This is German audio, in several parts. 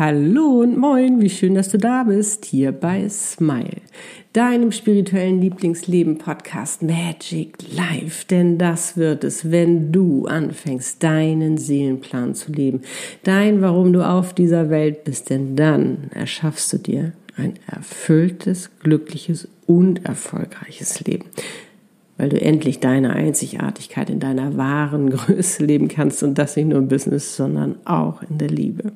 Hallo und moin, wie schön, dass du da bist, hier bei Smile, deinem spirituellen Lieblingsleben-Podcast Magic Life. Denn das wird es, wenn du anfängst, deinen Seelenplan zu leben, dein Warum du auf dieser Welt bist. Denn dann erschaffst du dir ein erfülltes, glückliches und erfolgreiches Leben weil du endlich deine Einzigartigkeit in deiner wahren Größe leben kannst und das nicht nur im Business, sondern auch in der Liebe.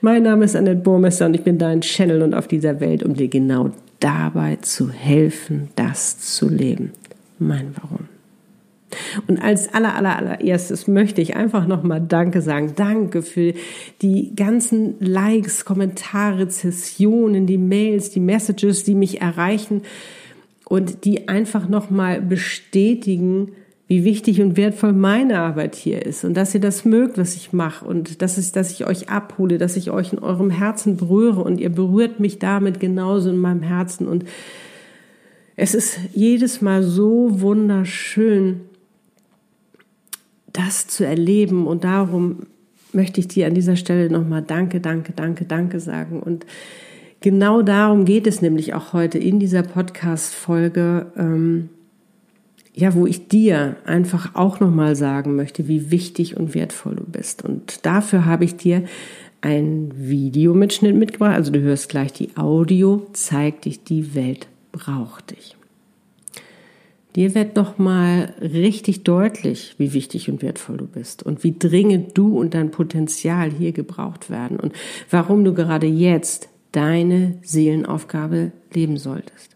Mein Name ist Annette Burmester und ich bin dein Channel und auf dieser Welt, um dir genau dabei zu helfen, das zu leben. Mein Warum. Und als aller, aller, allererstes möchte ich einfach nochmal Danke sagen. Danke für die ganzen Likes, Kommentare, Sessionen, die Mails, die Messages, die mich erreichen und die einfach nochmal bestätigen, wie wichtig und wertvoll meine Arbeit hier ist und dass ihr das mögt, was ich mache und dass, es, dass ich euch abhole, dass ich euch in eurem Herzen berühre und ihr berührt mich damit genauso in meinem Herzen. Und es ist jedes Mal so wunderschön, das zu erleben. Und darum möchte ich dir an dieser Stelle nochmal Danke, Danke, Danke, Danke sagen. Und Genau darum geht es nämlich auch heute in dieser Podcast-Folge, ähm, ja, wo ich dir einfach auch nochmal sagen möchte, wie wichtig und wertvoll du bist. Und dafür habe ich dir ein Videomitschnitt mitgebracht. Also du hörst gleich die Audio, zeigt dich, die Welt braucht dich. Dir wird nochmal richtig deutlich, wie wichtig und wertvoll du bist und wie dringend du und dein Potenzial hier gebraucht werden und warum du gerade jetzt deine Seelenaufgabe leben solltest.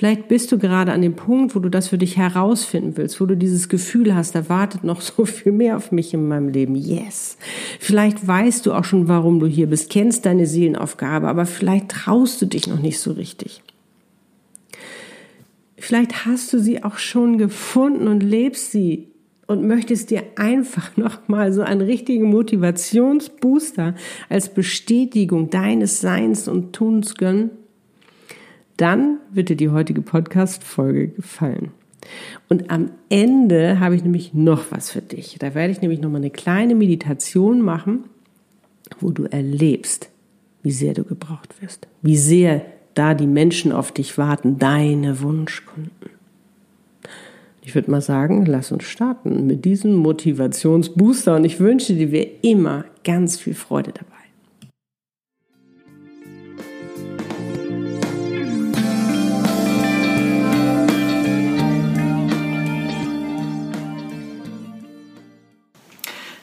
Vielleicht bist du gerade an dem Punkt, wo du das für dich herausfinden willst, wo du dieses Gefühl hast, da wartet noch so viel mehr auf mich in meinem Leben. Yes. Vielleicht weißt du auch schon, warum du hier bist, kennst deine Seelenaufgabe, aber vielleicht traust du dich noch nicht so richtig. Vielleicht hast du sie auch schon gefunden und lebst sie und möchtest dir einfach nochmal so einen richtigen Motivationsbooster als Bestätigung deines Seins und Tuns gönnen, dann wird dir die heutige Podcast-Folge gefallen. Und am Ende habe ich nämlich noch was für dich. Da werde ich nämlich nochmal eine kleine Meditation machen, wo du erlebst, wie sehr du gebraucht wirst, wie sehr da die Menschen auf dich warten, deine Wunschkunden. Ich würde mal sagen, lass uns starten mit diesem Motivationsbooster und ich wünsche dir wie immer ganz viel Freude dabei.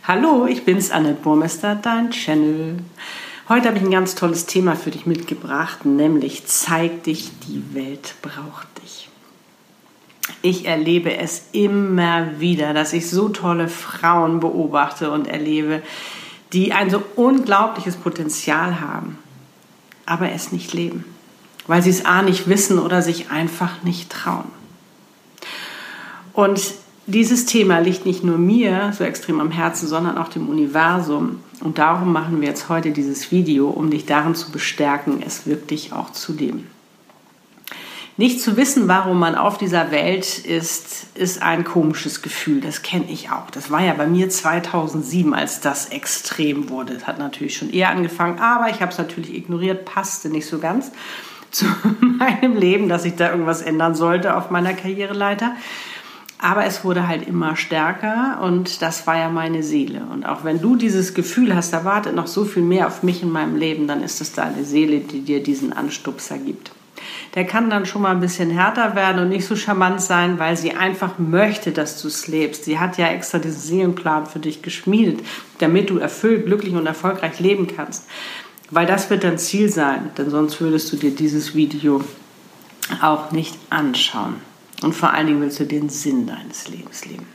Hallo, ich bin's, Annette Burmester, dein Channel. Heute habe ich ein ganz tolles Thema für dich mitgebracht, nämlich zeig dich, die Welt braucht dich ich erlebe es immer wieder, dass ich so tolle Frauen beobachte und erlebe, die ein so unglaubliches Potenzial haben, aber es nicht leben, weil sie es a nicht wissen oder sich einfach nicht trauen. Und dieses Thema liegt nicht nur mir so extrem am Herzen, sondern auch dem Universum. Und darum machen wir jetzt heute dieses Video, um dich darin zu bestärken, es wirklich auch zu leben. Nicht zu wissen, warum man auf dieser Welt ist, ist ein komisches Gefühl. Das kenne ich auch. Das war ja bei mir 2007, als das extrem wurde. Das hat natürlich schon eher angefangen, aber ich habe es natürlich ignoriert, passte nicht so ganz zu meinem Leben, dass ich da irgendwas ändern sollte auf meiner Karriereleiter. Aber es wurde halt immer stärker und das war ja meine Seele. Und auch wenn du dieses Gefühl hast, da wartet noch so viel mehr auf mich in meinem Leben, dann ist es deine Seele, die dir diesen Anstupser gibt der kann dann schon mal ein bisschen härter werden und nicht so charmant sein, weil sie einfach möchte, dass du es lebst. Sie hat ja extra diesen Seelenplan für dich geschmiedet, damit du erfüllt, glücklich und erfolgreich leben kannst. Weil das wird dein Ziel sein, denn sonst würdest du dir dieses Video auch nicht anschauen. Und vor allen Dingen willst du den Sinn deines Lebens leben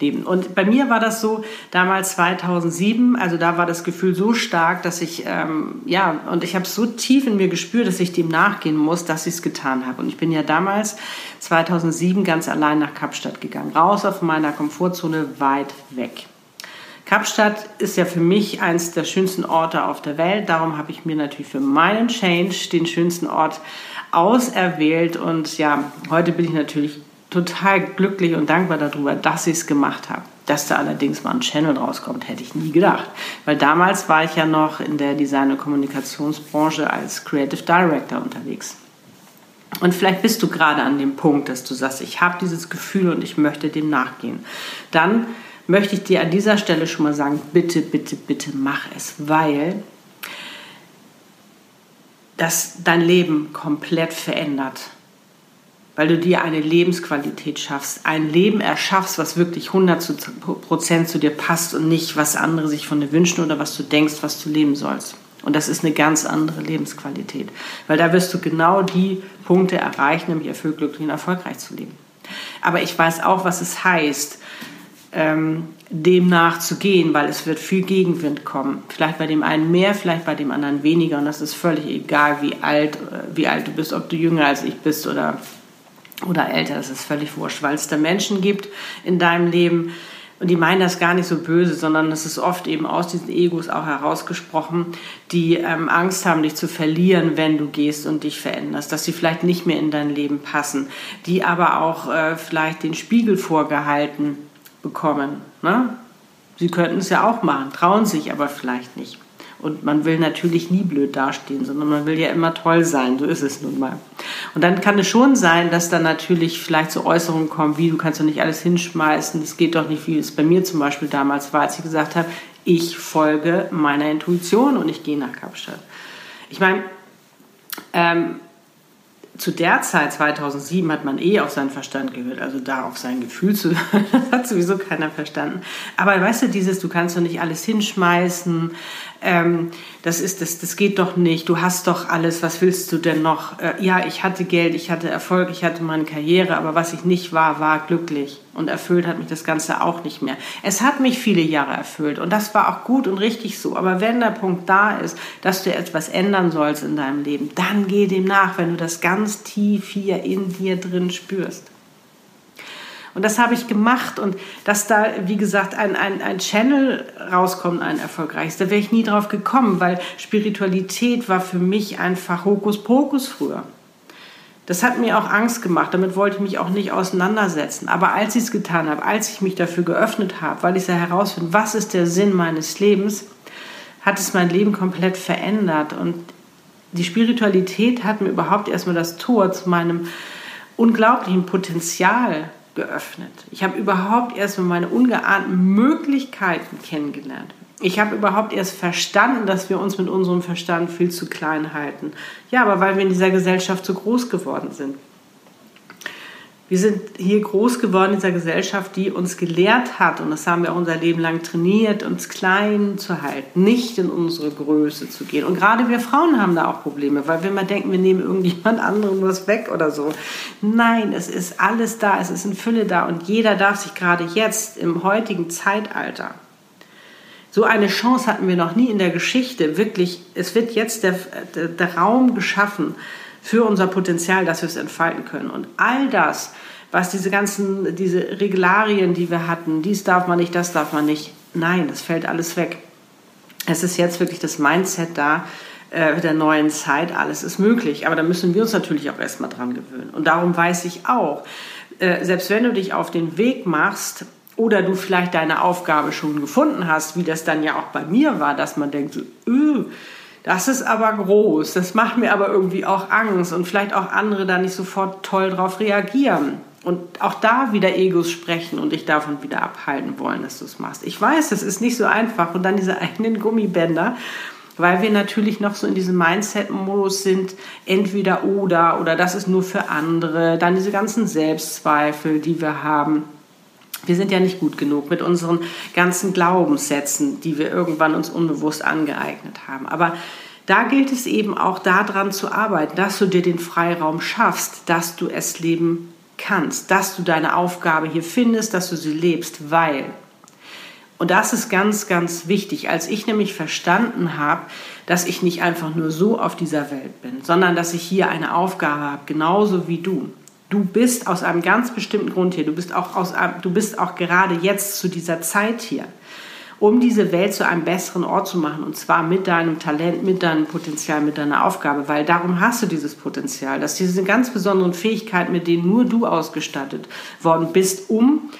leben. Und bei mir war das so damals 2007, also da war das Gefühl so stark, dass ich, ähm, ja, und ich habe es so tief in mir gespürt, dass ich dem nachgehen muss, dass ich es getan habe. Und ich bin ja damals 2007 ganz allein nach Kapstadt gegangen, raus auf meiner Komfortzone, weit weg. Kapstadt ist ja für mich eines der schönsten Orte auf der Welt. Darum habe ich mir natürlich für meinen Change den schönsten Ort auserwählt. Und ja, heute bin ich natürlich total glücklich und dankbar darüber, dass ich es gemacht habe. Dass da allerdings mal ein Channel rauskommt, hätte ich nie gedacht. Weil damals war ich ja noch in der Design- und Kommunikationsbranche als Creative Director unterwegs. Und vielleicht bist du gerade an dem Punkt, dass du sagst, ich habe dieses Gefühl und ich möchte dem nachgehen. Dann möchte ich dir an dieser Stelle schon mal sagen, bitte, bitte, bitte mach es, weil das dein Leben komplett verändert. Weil du dir eine Lebensqualität schaffst, ein Leben erschaffst, was wirklich 100% zu dir passt und nicht, was andere sich von dir wünschen oder was du denkst, was du leben sollst. Und das ist eine ganz andere Lebensqualität. Weil da wirst du genau die Punkte erreichen, nämlich erfüllt, glücklich und erfolgreich zu leben. Aber ich weiß auch, was es heißt, ähm, dem nachzugehen, weil es wird viel Gegenwind kommen. Vielleicht bei dem einen mehr, vielleicht bei dem anderen weniger. Und das ist völlig egal, wie alt, äh, wie alt du bist, ob du jünger als ich bist oder, oder älter. Das ist völlig wurscht, weil es da Menschen gibt in deinem Leben, und die meinen das gar nicht so böse, sondern es ist oft eben aus diesen Egos auch herausgesprochen, die ähm, Angst haben, dich zu verlieren, wenn du gehst und dich veränderst, dass sie vielleicht nicht mehr in dein Leben passen, die aber auch äh, vielleicht den Spiegel vorgehalten bekommen. Ne? Sie könnten es ja auch machen, trauen sich aber vielleicht nicht. Und man will natürlich nie blöd dastehen, sondern man will ja immer toll sein. So ist es nun mal. Und dann kann es schon sein, dass dann natürlich vielleicht so Äußerungen kommen, wie du kannst doch nicht alles hinschmeißen. Das geht doch nicht, wie es bei mir zum Beispiel damals war, als ich gesagt habe, ich folge meiner Intuition und ich gehe nach Kapstadt. Ich meine, ähm, zu der Zeit, 2007, hat man eh auf seinen Verstand gehört, also da auf sein Gefühl zu hat sowieso keiner verstanden. Aber weißt du, dieses, du kannst doch nicht alles hinschmeißen, ähm, das, ist, das, das geht doch nicht, du hast doch alles, was willst du denn noch? Äh, ja, ich hatte Geld, ich hatte Erfolg, ich hatte meine Karriere, aber was ich nicht war, war glücklich. Und erfüllt hat mich das Ganze auch nicht mehr. Es hat mich viele Jahre erfüllt und das war auch gut und richtig so. Aber wenn der Punkt da ist, dass du etwas ändern sollst in deinem Leben, dann geh dem nach, wenn du das ganz tief hier in dir drin spürst. Und das habe ich gemacht und dass da, wie gesagt, ein, ein, ein Channel rauskommt, ein erfolgreiches, da wäre ich nie drauf gekommen, weil Spiritualität war für mich einfach Hokuspokus früher. Das hat mir auch Angst gemacht, damit wollte ich mich auch nicht auseinandersetzen. Aber als ich es getan habe, als ich mich dafür geöffnet habe, weil ich ja herausfinde, was ist der Sinn meines Lebens, hat es mein Leben komplett verändert. Und die Spiritualität hat mir überhaupt erstmal das Tor zu meinem unglaublichen Potenzial geöffnet. Ich habe überhaupt erstmal meine ungeahnten Möglichkeiten kennengelernt. Ich habe überhaupt erst verstanden, dass wir uns mit unserem Verstand viel zu klein halten. Ja, aber weil wir in dieser Gesellschaft so groß geworden sind. Wir sind hier groß geworden in dieser Gesellschaft, die uns gelehrt hat, und das haben wir auch unser Leben lang trainiert, uns klein zu halten, nicht in unsere Größe zu gehen. Und gerade wir Frauen haben da auch Probleme, weil wir immer denken, wir nehmen irgendjemand anderem was weg oder so. Nein, es ist alles da, es ist in Fülle da und jeder darf sich gerade jetzt im heutigen Zeitalter so eine Chance hatten wir noch nie in der Geschichte. Wirklich, es wird jetzt der, der, der Raum geschaffen, für unser Potenzial, dass wir es entfalten können. Und all das, was diese ganzen, diese Regularien, die wir hatten, dies darf man nicht, das darf man nicht, nein, das fällt alles weg. Es ist jetzt wirklich das Mindset da, äh, der neuen Zeit, alles ist möglich. Aber da müssen wir uns natürlich auch erstmal dran gewöhnen. Und darum weiß ich auch, äh, selbst wenn du dich auf den Weg machst, oder du vielleicht deine Aufgabe schon gefunden hast, wie das dann ja auch bei mir war, dass man denkt, so, öh, das ist aber groß, das macht mir aber irgendwie auch Angst und vielleicht auch andere da nicht sofort toll drauf reagieren. Und auch da wieder Egos sprechen und dich davon wieder abhalten wollen, dass du es machst. Ich weiß, das ist nicht so einfach. Und dann diese eigenen Gummibänder, weil wir natürlich noch so in diesem Mindset-Modus sind, entweder oder oder das ist nur für andere. Dann diese ganzen Selbstzweifel, die wir haben. Wir sind ja nicht gut genug mit unseren ganzen Glaubenssätzen, die wir irgendwann uns unbewusst angeeignet haben. Aber da gilt es eben auch daran zu arbeiten, dass du dir den Freiraum schaffst, dass du es leben kannst, dass du deine Aufgabe hier findest, dass du sie lebst, weil und das ist ganz, ganz wichtig. Als ich nämlich verstanden habe, dass ich nicht einfach nur so auf dieser Welt bin, sondern dass ich hier eine Aufgabe habe, genauso wie du. Du bist aus einem ganz bestimmten Grund hier. Du bist auch, aus, du bist auch gerade jetzt zu dieser Zeit hier. Um diese Welt zu einem besseren Ort zu machen. Und zwar mit deinem Talent, mit deinem Potenzial, mit deiner Aufgabe. Weil darum hast du dieses Potenzial, dass diese ganz besonderen Fähigkeiten, mit denen nur du ausgestattet worden bist, um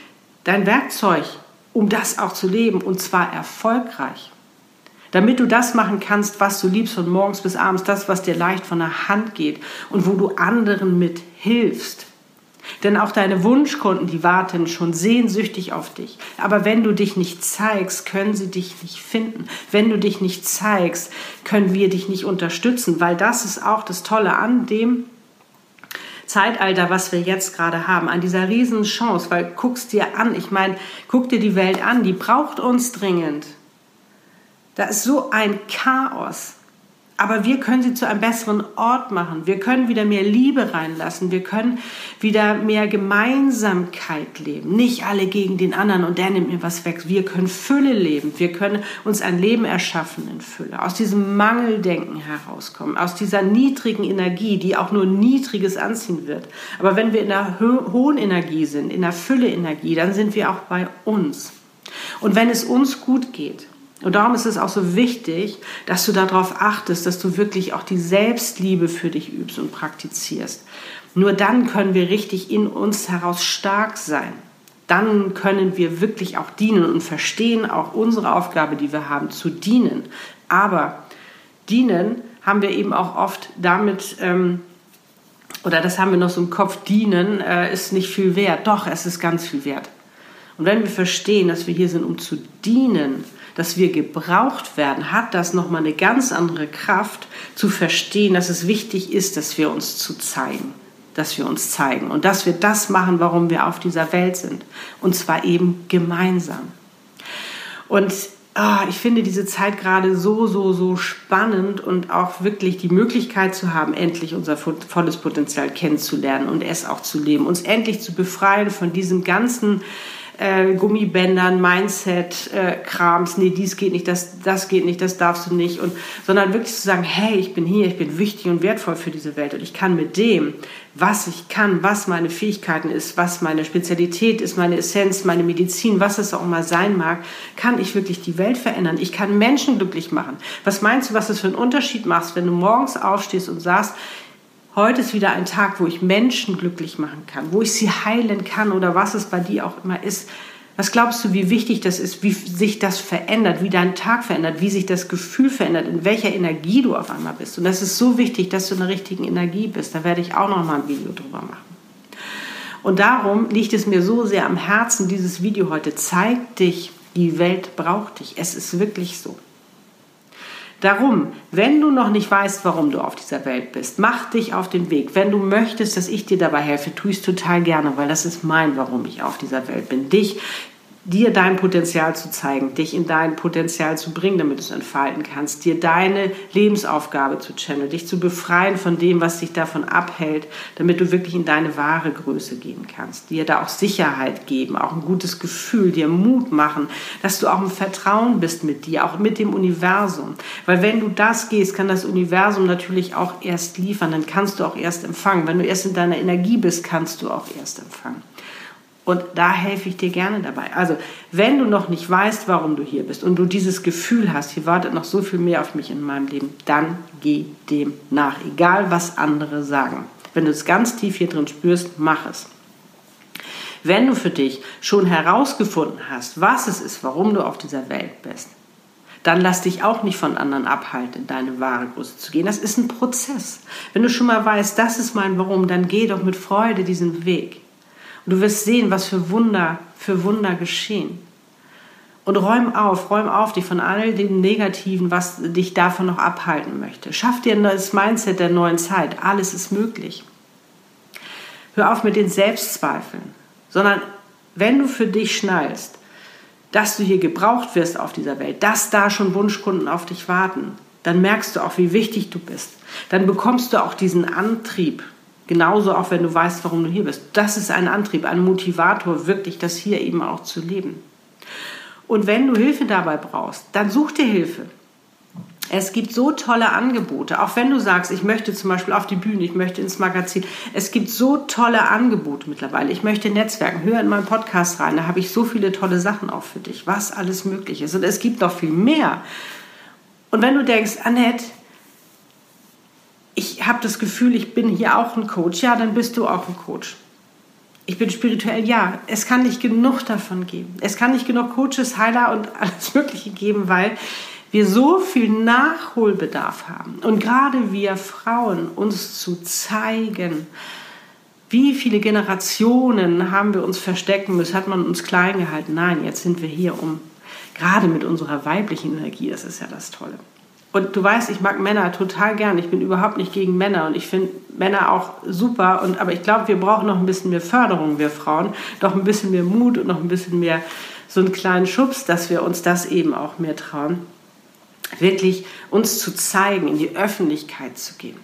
dein Werkzeug, um das auch zu leben. Und zwar erfolgreich. Damit du das machen kannst, was du liebst von morgens bis abends, das, was dir leicht von der Hand geht und wo du anderen mit hilfst. Denn auch deine Wunschkunden, die warten schon sehnsüchtig auf dich. Aber wenn du dich nicht zeigst, können sie dich nicht finden. Wenn du dich nicht zeigst, können wir dich nicht unterstützen, weil das ist auch das Tolle an dem Zeitalter, was wir jetzt gerade haben, an dieser riesen Chance, weil guckst dir an, ich meine, guck dir die Welt an, die braucht uns dringend. Da ist so ein Chaos. Aber wir können sie zu einem besseren Ort machen. Wir können wieder mehr Liebe reinlassen. Wir können wieder mehr Gemeinsamkeit leben. Nicht alle gegen den anderen und der nimmt mir was weg. Wir können Fülle leben. Wir können uns ein Leben erschaffen in Fülle. Aus diesem Mangeldenken herauskommen. Aus dieser niedrigen Energie, die auch nur Niedriges anziehen wird. Aber wenn wir in der hohen Energie sind, in der Fülle-Energie, dann sind wir auch bei uns. Und wenn es uns gut geht, und darum ist es auch so wichtig, dass du darauf achtest, dass du wirklich auch die Selbstliebe für dich übst und praktizierst. Nur dann können wir richtig in uns heraus stark sein. Dann können wir wirklich auch dienen und verstehen auch unsere Aufgabe, die wir haben, zu dienen. Aber dienen haben wir eben auch oft damit, ähm, oder das haben wir noch so im Kopf, dienen äh, ist nicht viel wert. Doch, es ist ganz viel wert. Und wenn wir verstehen, dass wir hier sind, um zu dienen, dass wir gebraucht werden, hat das nochmal eine ganz andere Kraft zu verstehen, dass es wichtig ist, dass wir uns zu zeigen, dass wir uns zeigen und dass wir das machen, warum wir auf dieser Welt sind. Und zwar eben gemeinsam. Und oh, ich finde diese Zeit gerade so, so, so spannend und auch wirklich die Möglichkeit zu haben, endlich unser volles Potenzial kennenzulernen und es auch zu leben, uns endlich zu befreien von diesem ganzen äh, Gummibändern, Mindset-Krams, äh, nee, dies geht nicht, das, das geht nicht, das darfst du nicht. Und, sondern wirklich zu sagen, hey, ich bin hier, ich bin wichtig und wertvoll für diese Welt und ich kann mit dem, was ich kann, was meine Fähigkeiten ist, was meine Spezialität ist, meine Essenz, meine Medizin, was es auch mal sein mag, kann ich wirklich die Welt verändern. Ich kann Menschen glücklich machen. Was meinst du, was es für einen Unterschied macht, wenn du morgens aufstehst und sagst, Heute ist wieder ein Tag, wo ich Menschen glücklich machen kann, wo ich sie heilen kann oder was es bei dir auch immer ist. Was glaubst du, wie wichtig das ist, wie sich das verändert, wie dein Tag verändert, wie sich das Gefühl verändert, in welcher Energie du auf einmal bist? Und das ist so wichtig, dass du in der richtigen Energie bist. Da werde ich auch noch mal ein Video drüber machen. Und darum liegt es mir so sehr am Herzen, dieses Video heute. Zeig dich, die Welt braucht dich. Es ist wirklich so. Darum, wenn du noch nicht weißt, warum du auf dieser Welt bist, mach dich auf den Weg. Wenn du möchtest, dass ich dir dabei helfe, tue ich es total gerne, weil das ist mein, warum ich auf dieser Welt bin. Dich dir dein Potenzial zu zeigen, dich in dein Potenzial zu bringen, damit du es entfalten kannst, dir deine Lebensaufgabe zu channeln, dich zu befreien von dem, was dich davon abhält, damit du wirklich in deine wahre Größe gehen kannst, dir da auch Sicherheit geben, auch ein gutes Gefühl, dir Mut machen, dass du auch im Vertrauen bist mit dir, auch mit dem Universum. Weil wenn du das gehst, kann das Universum natürlich auch erst liefern, dann kannst du auch erst empfangen. Wenn du erst in deiner Energie bist, kannst du auch erst empfangen. Und da helfe ich dir gerne dabei. Also, wenn du noch nicht weißt, warum du hier bist und du dieses Gefühl hast, hier wartet noch so viel mehr auf mich in meinem Leben, dann geh dem nach, egal was andere sagen. Wenn du es ganz tief hier drin spürst, mach es. Wenn du für dich schon herausgefunden hast, was es ist, warum du auf dieser Welt bist, dann lass dich auch nicht von anderen abhalten, in deine wahre Größe zu gehen. Das ist ein Prozess. Wenn du schon mal weißt, das ist mein Warum, dann geh doch mit Freude diesen Weg. Und du wirst sehen, was für Wunder, für Wunder geschehen. Und räum auf, räum auf dich von all dem Negativen, was dich davon noch abhalten möchte. Schaff dir das Mindset der neuen Zeit. Alles ist möglich. Hör auf mit den Selbstzweifeln, sondern wenn du für dich schnallst, dass du hier gebraucht wirst auf dieser Welt, dass da schon Wunschkunden auf dich warten, dann merkst du auch, wie wichtig du bist. Dann bekommst du auch diesen Antrieb, Genauso auch, wenn du weißt, warum du hier bist. Das ist ein Antrieb, ein Motivator, wirklich das hier eben auch zu leben. Und wenn du Hilfe dabei brauchst, dann such dir Hilfe. Es gibt so tolle Angebote, auch wenn du sagst, ich möchte zum Beispiel auf die Bühne, ich möchte ins Magazin. Es gibt so tolle Angebote mittlerweile. Ich möchte Netzwerken. Hör in meinen Podcast rein, da habe ich so viele tolle Sachen auch für dich, was alles möglich ist. Und es gibt noch viel mehr. Und wenn du denkst, Annette, habe das Gefühl, ich bin hier auch ein Coach, ja, dann bist du auch ein Coach. Ich bin spirituell, ja. Es kann nicht genug davon geben. Es kann nicht genug Coaches, Heiler und alles Mögliche geben, weil wir so viel Nachholbedarf haben. Und gerade wir Frauen uns zu zeigen, wie viele Generationen haben wir uns verstecken müssen, hat man uns klein gehalten. Nein, jetzt sind wir hier, um gerade mit unserer weiblichen Energie, das ist ja das Tolle. Und du weißt, ich mag Männer total gern. Ich bin überhaupt nicht gegen Männer und ich finde Männer auch super. Und, aber ich glaube, wir brauchen noch ein bisschen mehr Förderung, wir Frauen. Noch ein bisschen mehr Mut und noch ein bisschen mehr so einen kleinen Schubs, dass wir uns das eben auch mehr trauen wirklich uns zu zeigen, in die Öffentlichkeit zu gehen.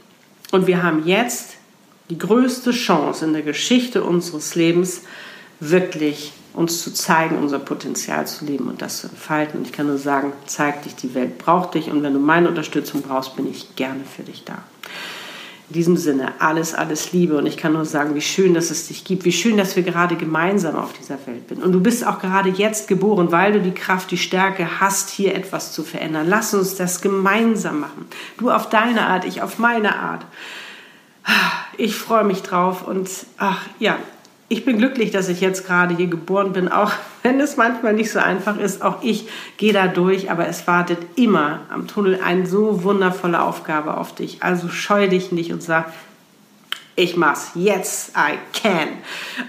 Und wir haben jetzt die größte Chance in der Geschichte unseres Lebens, wirklich uns zu zeigen, unser Potenzial zu leben und das zu entfalten. Und ich kann nur sagen, zeig dich, die Welt braucht dich und wenn du meine Unterstützung brauchst, bin ich gerne für dich da. In diesem Sinne, alles, alles Liebe. Und ich kann nur sagen, wie schön, dass es dich gibt. Wie schön, dass wir gerade gemeinsam auf dieser Welt sind. Und du bist auch gerade jetzt geboren, weil du die Kraft, die Stärke hast, hier etwas zu verändern. Lass uns das gemeinsam machen. Du auf deine Art, ich auf meine Art. Ich freue mich drauf und ach ja, ich bin glücklich, dass ich jetzt gerade hier geboren bin, auch wenn es manchmal nicht so einfach ist. Auch ich gehe da durch, aber es wartet immer am Tunnel eine so wundervolle Aufgabe auf dich. Also scheu dich nicht und sag, ich mach's. Yes, I can.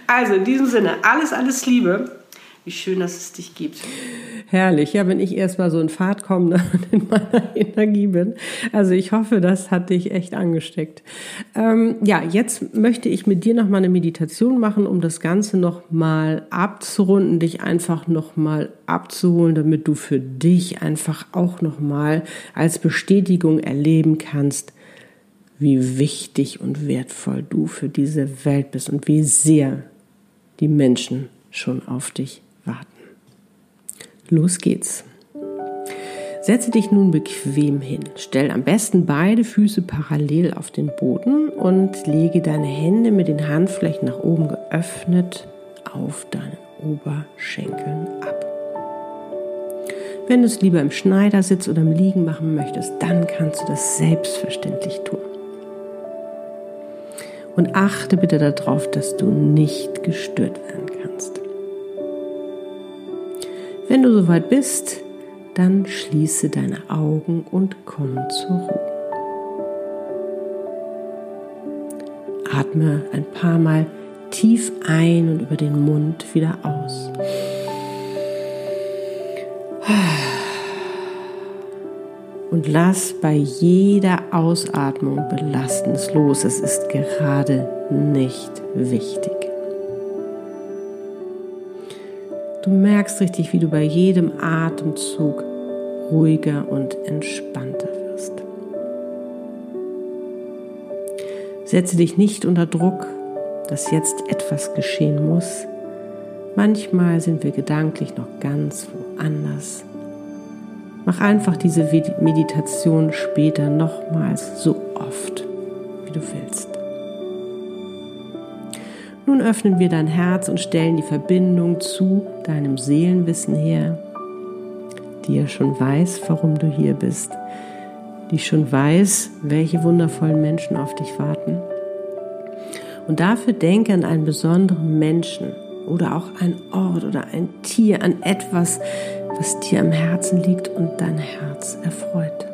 Also in diesem Sinne, alles, alles Liebe. Wie schön, dass es dich gibt. Herrlich, ja, wenn ich erstmal so in Fahrt komme und in meiner Energie bin. Also ich hoffe, das hat dich echt angesteckt. Ähm, ja, jetzt möchte ich mit dir nochmal eine Meditation machen, um das Ganze nochmal abzurunden, dich einfach nochmal abzuholen, damit du für dich einfach auch nochmal als Bestätigung erleben kannst, wie wichtig und wertvoll du für diese Welt bist und wie sehr die Menschen schon auf dich warten. Los geht's. Setze dich nun bequem hin. Stell am besten beide Füße parallel auf den Boden und lege deine Hände mit den Handflächen nach oben geöffnet auf deinen Oberschenkeln ab. Wenn du es lieber im Schneidersitz oder im Liegen machen möchtest, dann kannst du das selbstverständlich tun. Und achte bitte darauf, dass du nicht gestört werden kannst. Wenn du soweit bist, dann schließe deine Augen und komm zur Ruhe. Atme ein paar Mal tief ein und über den Mund wieder aus. Und lass bei jeder Ausatmung Belastendes los. Es ist gerade nicht wichtig. Du merkst richtig, wie du bei jedem Atemzug ruhiger und entspannter wirst. Setze dich nicht unter Druck, dass jetzt etwas geschehen muss. Manchmal sind wir gedanklich noch ganz woanders. Mach einfach diese Meditation später nochmals so oft, wie du willst. Nun öffnen wir dein Herz und stellen die Verbindung zu deinem Seelenwissen her, die ja schon weiß, warum du hier bist, die schon weiß, welche wundervollen Menschen auf dich warten. Und dafür denke an einen besonderen Menschen oder auch einen Ort oder ein Tier, an etwas, was dir am Herzen liegt und dein Herz erfreut.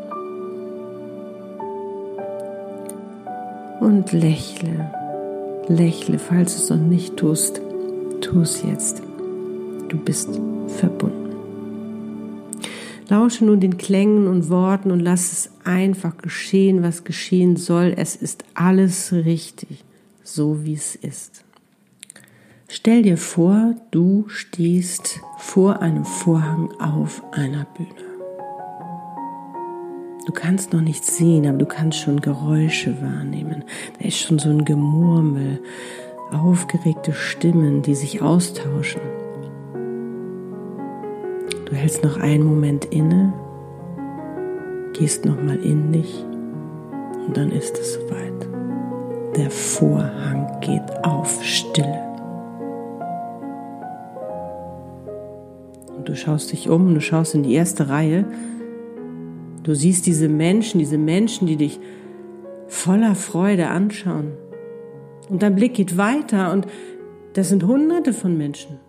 Und lächle Lächle, falls du es noch nicht tust. Tu es jetzt. Du bist verbunden. Lausche nun den Klängen und Worten und lass es einfach geschehen, was geschehen soll. Es ist alles richtig, so wie es ist. Stell dir vor, du stehst vor einem Vorhang auf einer Bühne. Du kannst noch nichts sehen, aber du kannst schon Geräusche wahrnehmen. Da ist schon so ein Gemurmel, aufgeregte Stimmen, die sich austauschen. Du hältst noch einen Moment inne, gehst nochmal in dich und dann ist es soweit. Der Vorhang geht auf Stille. Und du schaust dich um, du schaust in die erste Reihe. Du siehst diese Menschen, diese Menschen, die dich voller Freude anschauen. Und dein Blick geht weiter und das sind hunderte von Menschen.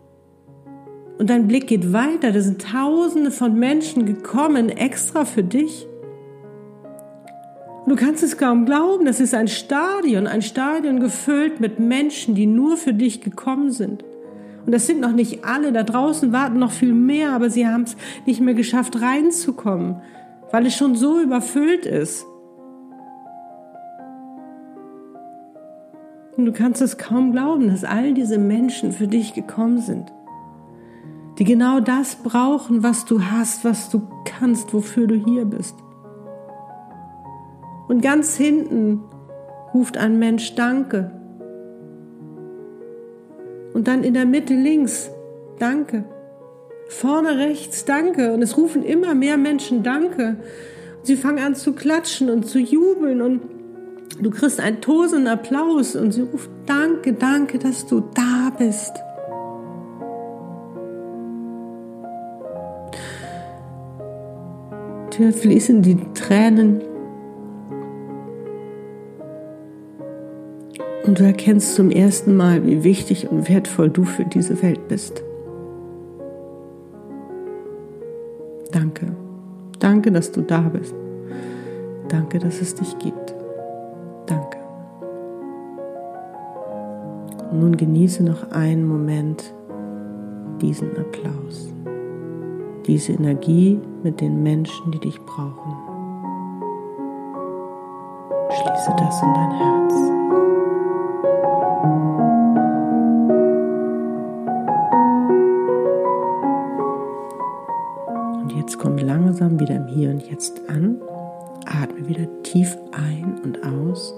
Und dein Blick geht weiter, da sind tausende von Menschen gekommen, extra für dich. Und du kannst es kaum glauben, das ist ein Stadion, ein Stadion gefüllt mit Menschen, die nur für dich gekommen sind. Und das sind noch nicht alle, da draußen warten noch viel mehr, aber sie haben es nicht mehr geschafft reinzukommen, weil es schon so überfüllt ist. Und du kannst es kaum glauben, dass all diese Menschen für dich gekommen sind, die genau das brauchen, was du hast, was du kannst, wofür du hier bist. Und ganz hinten ruft ein Mensch Danke. Und dann in der Mitte links Danke. Vorne rechts Danke. Und es rufen immer mehr Menschen Danke. Und sie fangen an zu klatschen und zu jubeln und Du kriegst einen tosenden Applaus und sie ruft, danke, danke, dass du da bist. Dir fließen die Tränen und du erkennst zum ersten Mal, wie wichtig und wertvoll du für diese Welt bist. Danke, dass du da bist. Danke, dass es dich gibt. Danke. Und nun genieße noch einen Moment diesen Applaus, diese Energie mit den Menschen, die dich brauchen. Schließe das in dein Herz. Jetzt komm langsam wieder im Hier und Jetzt an. Atme wieder tief ein und aus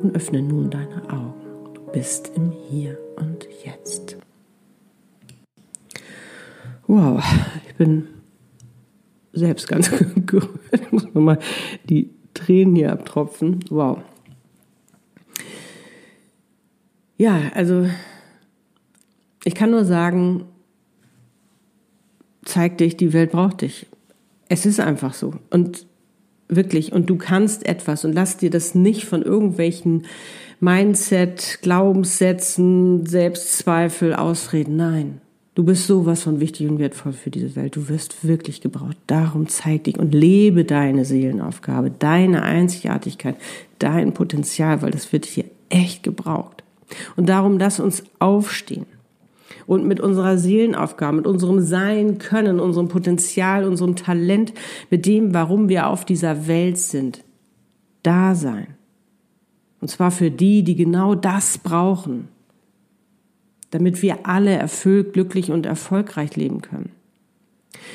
und öffne nun deine Augen. Du bist im Hier und Jetzt. Wow, ich bin selbst ganz gerührt. Ich muss mal die Tränen hier abtropfen. Wow. Ja, also ich kann nur sagen, zeig dich, die Welt braucht dich. Es ist einfach so. Und wirklich, und du kannst etwas und lass dir das nicht von irgendwelchen Mindset, Glaubenssätzen, Selbstzweifel ausreden. Nein. Du bist sowas von wichtig und wertvoll für diese Welt. Du wirst wirklich gebraucht. Darum zeig dich und lebe deine Seelenaufgabe, deine Einzigartigkeit, dein Potenzial, weil das wird hier echt gebraucht. Und darum lass uns aufstehen und mit unserer Seelenaufgabe, mit unserem Sein können, unserem Potenzial, unserem Talent, mit dem, warum wir auf dieser Welt sind, da sein. Und zwar für die, die genau das brauchen, damit wir alle erfüllt, glücklich und erfolgreich leben können.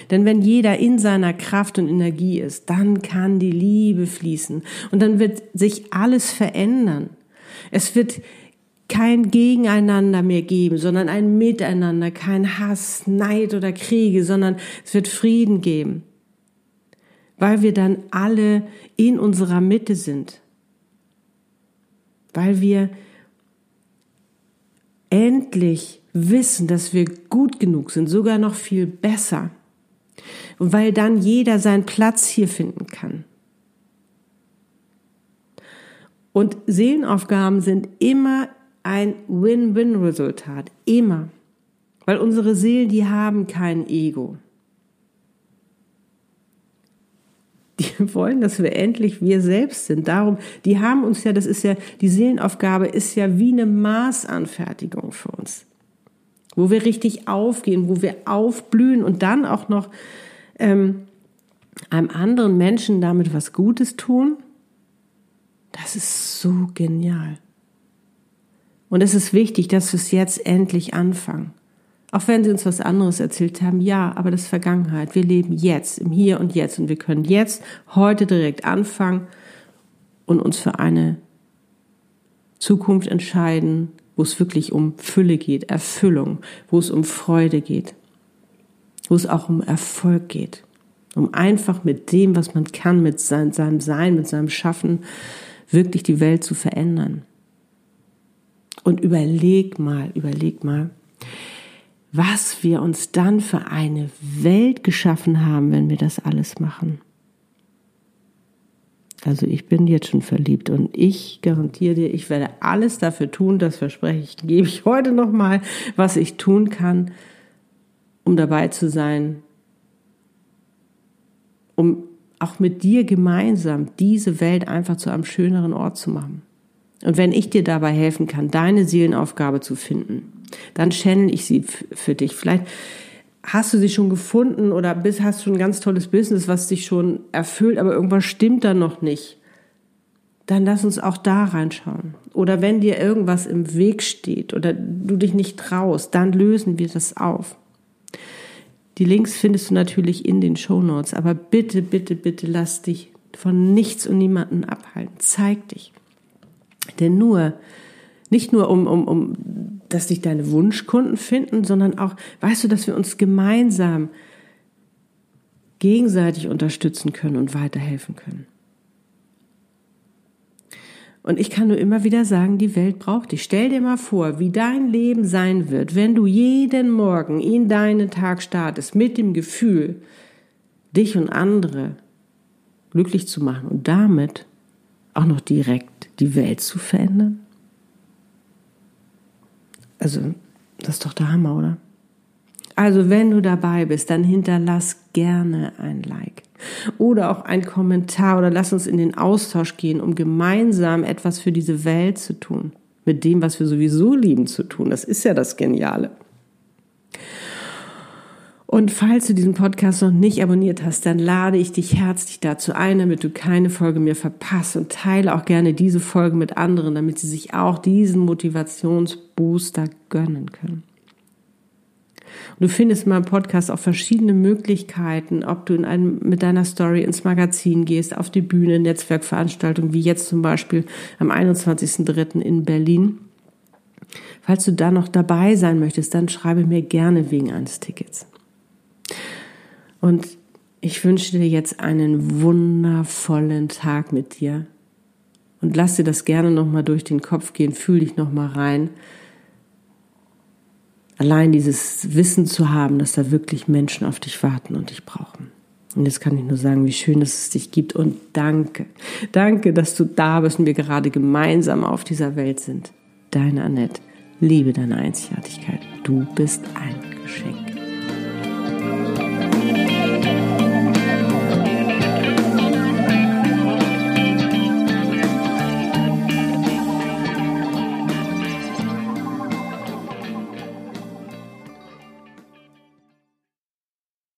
Denn wenn jeder in seiner Kraft und Energie ist, dann kann die Liebe fließen und dann wird sich alles verändern. Es wird kein Gegeneinander mehr geben, sondern ein Miteinander, kein Hass, Neid oder Kriege, sondern es wird Frieden geben, weil wir dann alle in unserer Mitte sind, weil wir endlich wissen, dass wir gut genug sind, sogar noch viel besser, und weil dann jeder seinen Platz hier finden kann. Und Seelenaufgaben sind immer ein Win-Win-Resultat. Immer. Weil unsere Seelen, die haben kein Ego. Die wollen, dass wir endlich wir selbst sind. Darum, die haben uns ja, das ist ja, die Seelenaufgabe ist ja wie eine Maßanfertigung für uns. Wo wir richtig aufgehen, wo wir aufblühen und dann auch noch ähm, einem anderen Menschen damit was Gutes tun. Das ist so genial. Und es ist wichtig, dass wir es jetzt endlich anfangen. Auch wenn sie uns was anderes erzählt haben, ja, aber das ist Vergangenheit. Wir leben jetzt, im Hier und Jetzt. Und wir können jetzt, heute direkt anfangen und uns für eine Zukunft entscheiden, wo es wirklich um Fülle geht, Erfüllung, wo es um Freude geht, wo es auch um Erfolg geht. um einfach mit dem, was man kann, mit seinem Sein, mit seinem Schaffen, wirklich die Welt zu verändern. Und überleg mal, überleg mal, was wir uns dann für eine Welt geschaffen haben, wenn wir das alles machen. Also ich bin jetzt schon verliebt und ich garantiere dir, ich werde alles dafür tun, das verspreche ich, gebe ich heute nochmal, was ich tun kann, um dabei zu sein, um auch mit dir gemeinsam diese Welt einfach zu einem schöneren Ort zu machen. Und wenn ich dir dabei helfen kann, deine Seelenaufgabe zu finden, dann channel ich sie für dich. Vielleicht hast du sie schon gefunden oder bist, hast schon ein ganz tolles Business, was dich schon erfüllt, aber irgendwas stimmt da noch nicht. Dann lass uns auch da reinschauen. Oder wenn dir irgendwas im Weg steht oder du dich nicht traust, dann lösen wir das auf. Die Links findest du natürlich in den Show Notes, aber bitte, bitte, bitte lass dich von nichts und niemanden abhalten. Zeig dich. Denn nur, nicht nur um, um, um, dass dich deine Wunschkunden finden, sondern auch, weißt du, dass wir uns gemeinsam gegenseitig unterstützen können und weiterhelfen können. Und ich kann nur immer wieder sagen, die Welt braucht dich. Stell dir mal vor, wie dein Leben sein wird, wenn du jeden Morgen in deinen Tag startest mit dem Gefühl, dich und andere glücklich zu machen und damit auch noch direkt die Welt zu verändern. Also, das ist doch der Hammer, oder? Also, wenn du dabei bist, dann hinterlass gerne ein Like oder auch ein Kommentar oder lass uns in den Austausch gehen, um gemeinsam etwas für diese Welt zu tun. Mit dem, was wir sowieso lieben zu tun. Das ist ja das Geniale. Und falls du diesen Podcast noch nicht abonniert hast, dann lade ich dich herzlich dazu ein, damit du keine Folge mehr verpasst und teile auch gerne diese Folge mit anderen, damit sie sich auch diesen Motivationsbooster gönnen können. Du findest in meinem Podcast auch verschiedene Möglichkeiten, ob du in einem, mit deiner Story ins Magazin gehst, auf die Bühne, Netzwerkveranstaltungen, wie jetzt zum Beispiel am 21.03. in Berlin. Falls du da noch dabei sein möchtest, dann schreibe mir gerne wegen eines Tickets. Und ich wünsche dir jetzt einen wundervollen Tag mit dir. Und lass dir das gerne nochmal durch den Kopf gehen, fühl dich nochmal rein allein dieses Wissen zu haben, dass da wirklich Menschen auf dich warten und dich brauchen. Und jetzt kann ich nur sagen, wie schön, dass es dich gibt und danke. Danke, dass du da bist und wir gerade gemeinsam auf dieser Welt sind. Deine Annette, liebe deine Einzigartigkeit. Du bist ein Geschenk.